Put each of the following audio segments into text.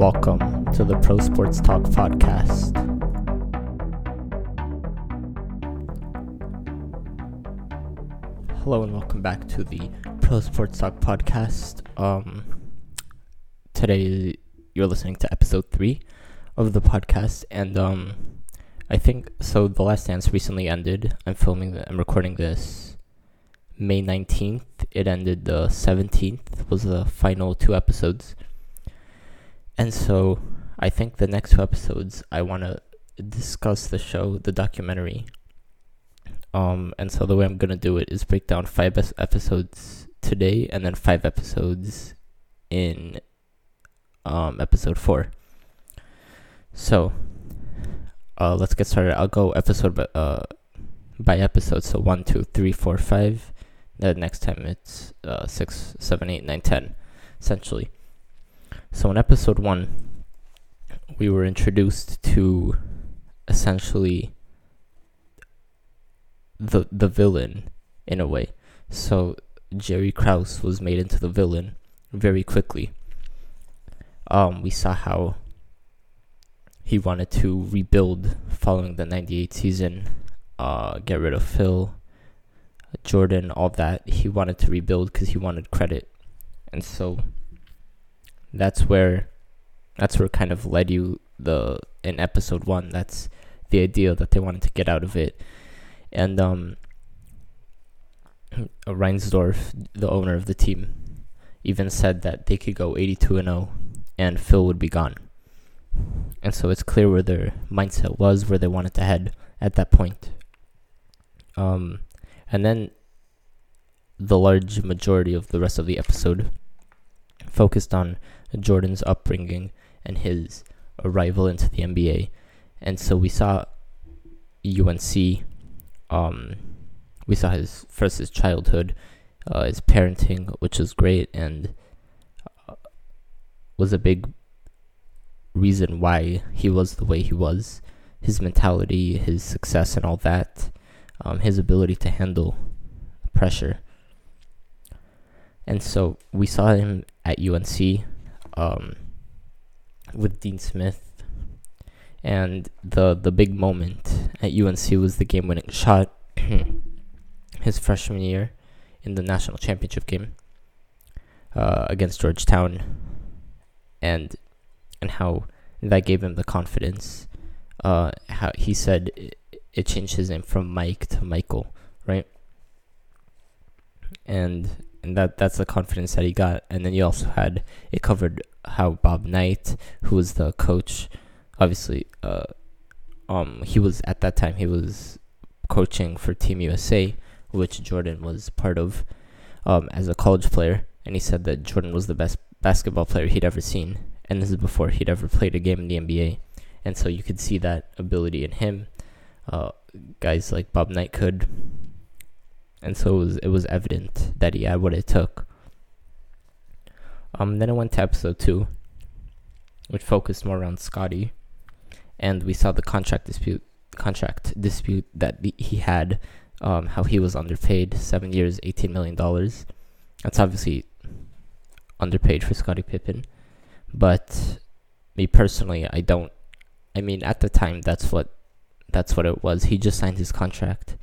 Welcome to the Pro Sports Talk podcast. Hello and welcome back to the Pro Sports Talk podcast. Um, today you're listening to episode three of the podcast, and um, I think so. The Last Dance recently ended. I'm filming. The, I'm recording this May 19th. It ended the 17th. Was the final two episodes, and so I think the next two episodes I want to discuss the show, the documentary. Um, and so the way I'm gonna do it is break down five episodes today, and then five episodes in um episode four. So, uh, let's get started. I'll go episode by, uh, by episode. So one, two, three, four, five. The next time it's uh, six, seven, eight, nine, ten, essentially. So in episode one, we were introduced to essentially the the villain in a way. So Jerry Krause was made into the villain very quickly. Um, we saw how he wanted to rebuild following the 98 season, uh, get rid of Phil, Jordan, all that. He wanted to rebuild because he wanted credit. And so that's where that's where kind of led you the in episode 1 that's the idea that they wanted to get out of it. And um Reinsdorf, the owner of the team, even said that they could go 82 and 0 and Phil would be gone. And so it's clear where their mindset was, where they wanted to head at that point. Um, and then the large majority of the rest of the episode focused on Jordan's upbringing and his arrival into the NBA. And so we saw UNC, um, we saw his first his childhood, uh, his parenting, which was great and uh, was a big reason why he was the way he was, his mentality, his success, and all that, um, his ability to handle pressure. And so we saw him at UNC um, with Dean Smith. And the the big moment at UNC was the game winning shot his freshman year in the national championship game uh, against Georgetown. And and how that gave him the confidence. Uh, how he said it, it changed his name from Mike to Michael, right? And and that that's the confidence that he got. And then you also had it covered how Bob Knight, who was the coach, obviously, uh, um, he was at that time he was coaching for Team USA, which Jordan was part of, um, as a college player. And he said that Jordan was the best basketball player he'd ever seen and this is before he'd ever played a game in the NBA. And so you could see that ability in him. Uh, guys like Bob Knight could, and so it was it was evident that he had what it took. Um, then I went to episode two, which focused more around Scottie, and we saw the contract dispute contract dispute that the, he had, um, how he was underpaid, seven years, eighteen million dollars. That's obviously underpaid for Scottie Pippen. But me personally, I don't. I mean, at the time, that's what that's what it was. He just signed his contract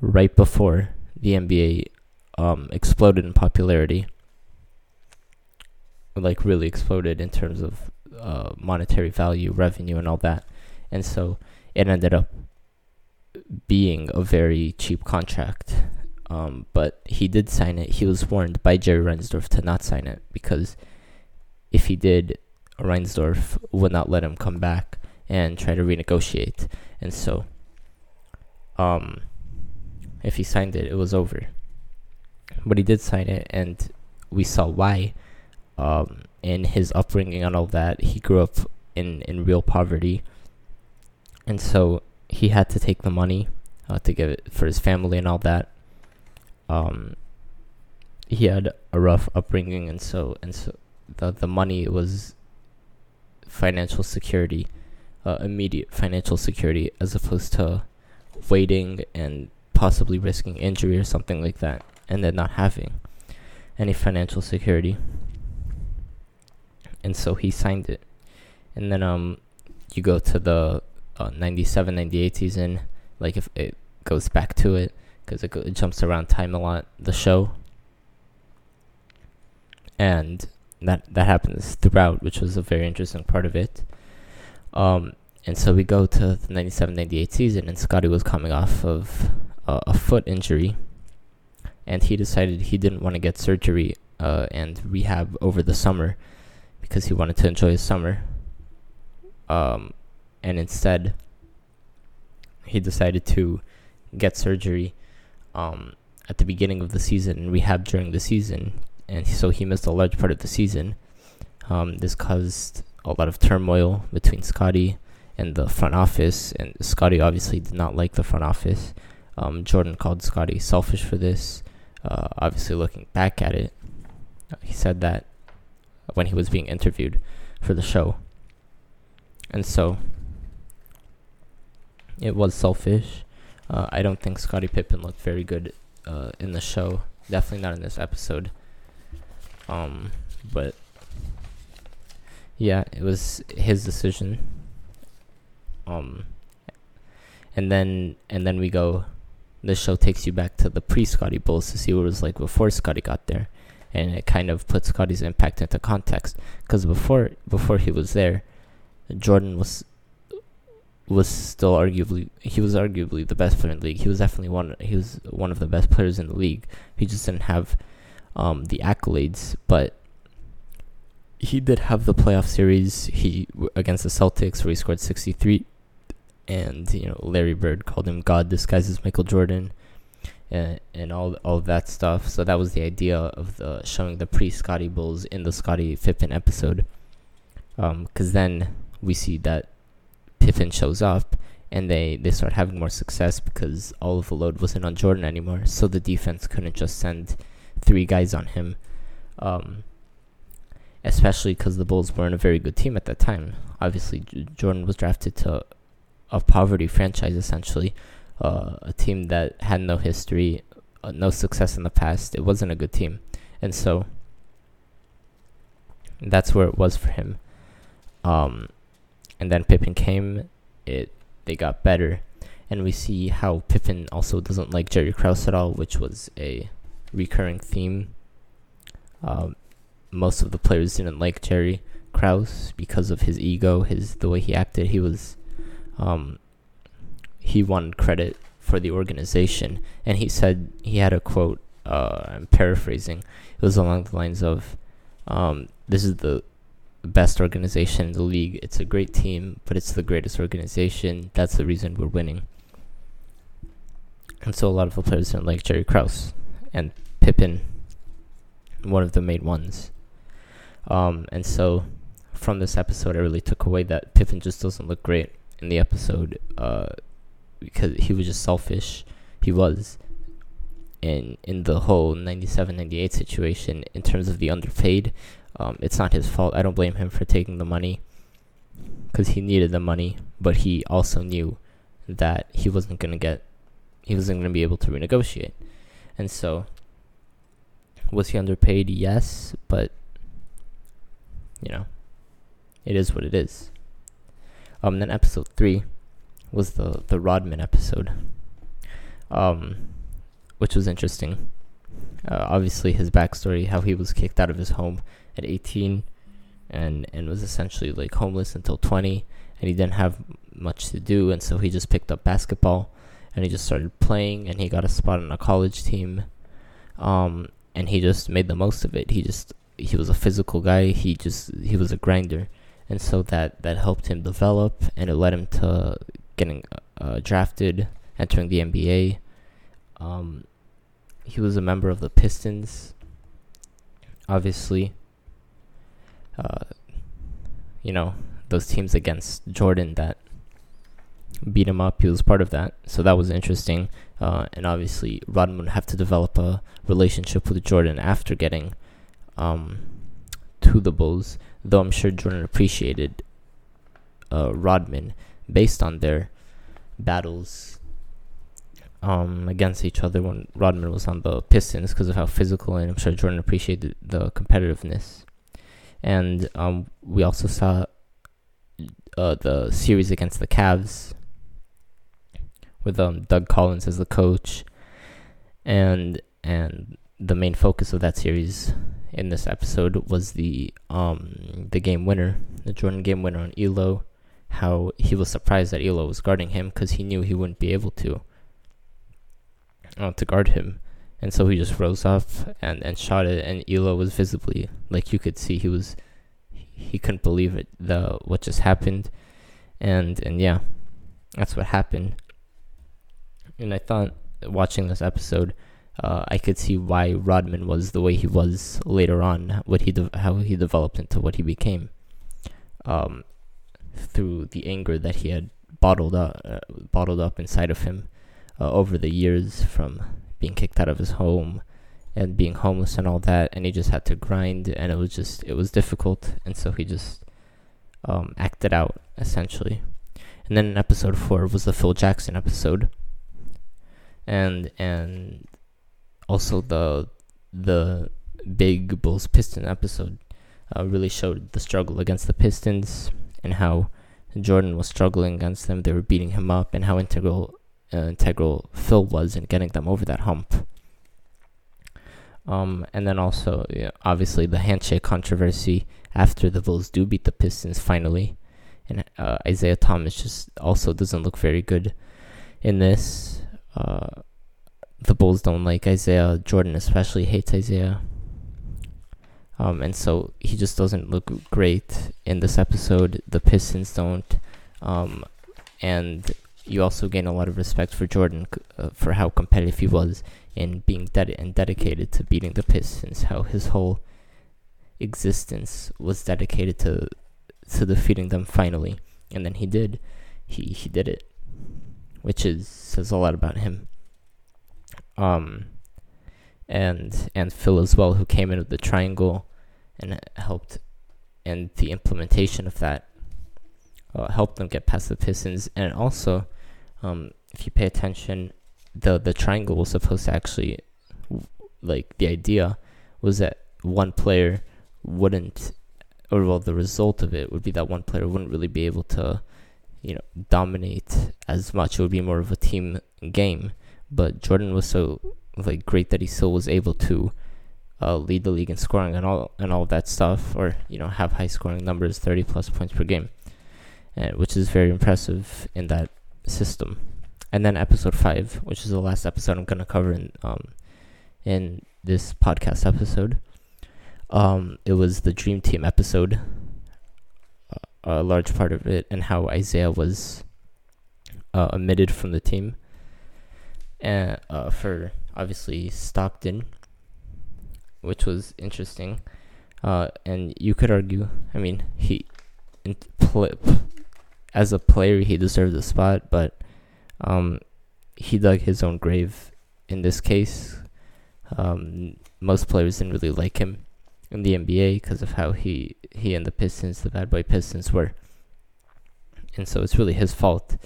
right before the NBA um, exploded in popularity, like really exploded in terms of uh, monetary value, revenue, and all that. And so it ended up being a very cheap contract. Um, but he did sign it. He was warned by Jerry Reinsdorf to not sign it because if he did, Reinsdorf would not let him come back and try to renegotiate. And so, um, if he signed it, it was over. But he did sign it, and we saw why. Um, in his upbringing and all that, he grew up in, in real poverty. And so he had to take the money uh, to give it for his family and all that. Um, he had a rough upbringing, and so and so the the money was financial security, uh, immediate financial security, as opposed to waiting and possibly risking injury or something like that, and then not having any financial security. and so he signed it. And then um, you go to the uh, 97, 98 season, like if it goes back to it, because it, it jumps around time a lot, the show. And that that happens throughout, which was a very interesting part of it. Um, and so we go to the 97 98 season, and Scottie was coming off of uh, a foot injury, and he decided he didn't want to get surgery uh, and rehab over the summer because he wanted to enjoy his summer. Um, and instead, he decided to get surgery um, at the beginning of the season and rehab during the season, and so he missed a large part of the season. Um, this caused a lot of turmoil between Scottie and the front office, and Scottie obviously did not like the front office. Um, Jordan called Scottie selfish for this. Uh, obviously, looking back at it, he said that when he was being interviewed for the show. And so it was selfish. Uh, I don't think Scottie Pippen looked very good uh, in the show. Definitely not in this episode. Um, but yeah, it was his decision. Um, and then and then we go. The show takes you back to the pre-Scottie Bulls to see what it was like before Scottie got there and it kind of puts Scottie's impact into context. Because before before he was there, Jordan was was still arguably he was arguably the best player in the league. He was definitely one he was one of the best players in the league. He just didn't have um, the accolades, but he did have the playoff series he against the Celtics where he scored 63 and you know Larry Bird called him God disguised as Michael Jordan and, and all all that stuff. So that was the idea of the showing the pre Scottie Bulls in the Scottie Pippen episode. Because um, then we see that Pippen shows up and they, they start having more success because all of the load wasn't on Jordan anymore. So the defense couldn't just send three guys on him. Um, especially because the Bulls weren't a very good team at that time. Obviously, J- Jordan was drafted to a poverty franchise essentially uh, a team that had no history, uh, no success in the past. It wasn't a good team, and so that's where it was for him. Um, and then Pippen came. It they got better, and we see how Pippen also doesn't like Jerry Krause at all, which was a recurring theme. Um, most of the players didn't like Jerry Krause because of his ego, his the way he acted. He was um, he wanted credit for the organization, and he said he had a quote. Uh, I'm paraphrasing. It was along the lines of, um, "This is the best organization in the league. It's a great team, but it's the greatest organization. That's the reason we're winning." And so a lot of the players didn't like Jerry Krause and Pippen, one of the main ones. Um, and so from this episode, I really took away that Pippen just doesn't look great in the episode. Uh, because he was just selfish. He was. And in the whole 97 98 situation, in terms of the underpaid, um, it's not his fault. I don't blame him for taking the money because he needed the money, but he also knew that he wasn't going to get, he wasn't going to be able to renegotiate. And so, was he underpaid? Yes, but, you know, it is what it is. Um, then episode 3 was the the Rodman episode, um, which was interesting. Uh, obviously, his backstory, how he was kicked out of his home at 18, and and was essentially like homeless until 20, and he didn't have much to do, and so he just picked up basketball, and he just started playing, and he got a spot on a college team, um, and he just made the most of it. He just he was a physical guy. He just he was a grinder, and so that that helped him develop, and it led him to getting uh, drafted, entering the NBA. Um, he was a member of the Pistons, obviously. Uh, you know, those teams against Jordan that beat him up. He was part of that, so that was interesting. Uh, and obviously, Rodman would have to develop a relationship with Jordan after getting um, to the Bulls. Though I'm sure Jordan appreciated uh, Rodman based on their battles um, against each other when Rodman was on the Pistons because of how physical and I'm sure Jordan appreciated the competitiveness. and um, we also saw uh, the series against the Cavs with um, Doug Collins as the coach, and and the main focus of that series in this episode was the um the game winner, the Jordan game winner on Ehlo. How he was surprised that Ehlo was guarding him because he knew he wouldn't be able to uh, to guard him, and so he just rose up and and shot it, and Ehlo was visibly like you could see he was he couldn't believe it the what just happened, and and yeah, that's what happened. And I thought watching this episode uh, I could see why Rodman was the way he was later on, what he de- how he developed into what he became, um, through the anger that he had bottled up, uh, bottled up inside of him uh, over the years from being kicked out of his home and being homeless and all that, and he just had to grind, and it was just it was difficult, and so he just um, acted out essentially. And then in episode four was the Phil Jackson episode, and and also the the big Bulls Piston episode uh, really showed the struggle against the Pistons and how Jordan was struggling against them. They were beating him up, and how integral uh, integral Phil was in getting them over that hump. Um, and then also, yeah, obviously, the handshake controversy after the Bulls do beat the Pistons finally, and uh, Isiah Thomas just also doesn't look very good in this. Uh, the Bulls don't like Isiah. Jordan especially hates Isiah. Um, and so he just doesn't look great in this episode. The Pistons don't. Um, and you also gain a lot of respect for Jordan uh, for how competitive he was in being ded- and dedicated to beating the Pistons. How his whole existence was dedicated to to defeating them finally, and then he did. He he did it, which is says a lot about him um, and and Phil as well, who came in with the triangle and helped, and the implementation of that uh, helped them get past the Pistons. And also, um, if you pay attention, the the triangle was supposed to actually, like the idea, was that one player wouldn't, or well, the result of it would be that one player wouldn't really be able to, you know, dominate as much. It would be more of a team game but Jordan was so like great that he still was able to uh, lead the league in scoring and all and all that stuff, or you know have high scoring numbers, thirty plus points per game, uh, which is very impressive in that system. And then episode five, which is the last episode I'm gonna cover in um in this podcast episode. Um, it was the Dream Team episode, a large part of it, and how Isiah was uh, omitted from the team and uh, for obviously Stockton, which was interesting. Uh, and you could argue, I mean, he, as a player, he deserved the spot, but um, he dug his own grave in this case. Um, most players didn't really like him in the NBA because of how he he and the Pistons, the bad boy Pistons, were, and so it's really his fault.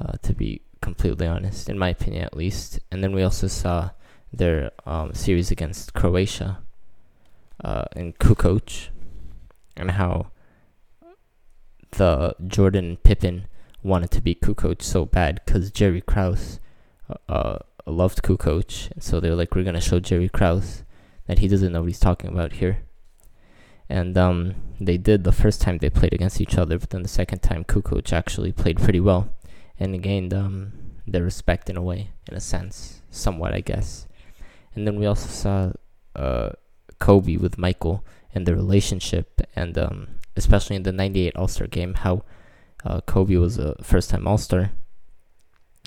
Uh, to be completely honest, in my opinion at least. And then we also saw their um, series against Croatia uh, in Kukoc, and how the Jordan Pippen wanted to be Kukoc so bad because Jerry Krause uh, uh, loved Kukoc, and so they were like, "We're gonna show Jerry Krause that he doesn't know what he's talking about here." And um, they did the first time they played against each other, but then the second time Kukoc actually played pretty well and gained um, their respect in a way, in a sense, somewhat, I guess. And then we also saw uh, Kobe with Michael and the relationship, and um, especially in the '98 All Star game, how uh, Kobe was a first time All Star,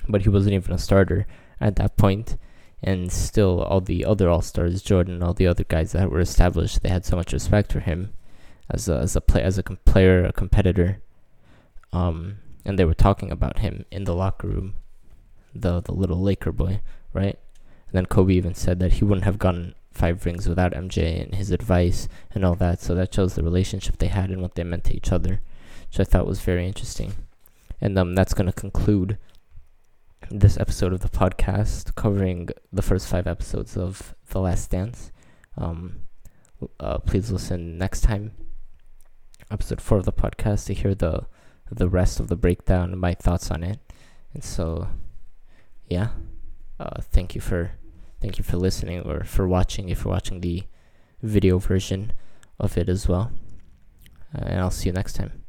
but he wasn't even a starter at that point. And still, all the other All Stars, Jordan, all the other guys that were established, they had so much respect for him as a as a play as a com- player, a competitor. Um, and they were talking about him in the locker room, the the little Laker boy, right? And then Kobe even said that he wouldn't have gotten five rings without MJ and his advice and all that. So that shows the relationship they had and what they meant to each other, which I thought was very interesting. And um, that's gonna conclude this episode of the podcast, covering the first five episodes of The Last Dance. Um, uh, please listen next time episode four of the podcast to hear the the rest of the breakdown, my thoughts on it. And so, yeah, uh, thank you for thank you for listening or for watching. If you're watching the video version of it as well, uh, and I'll see you next time.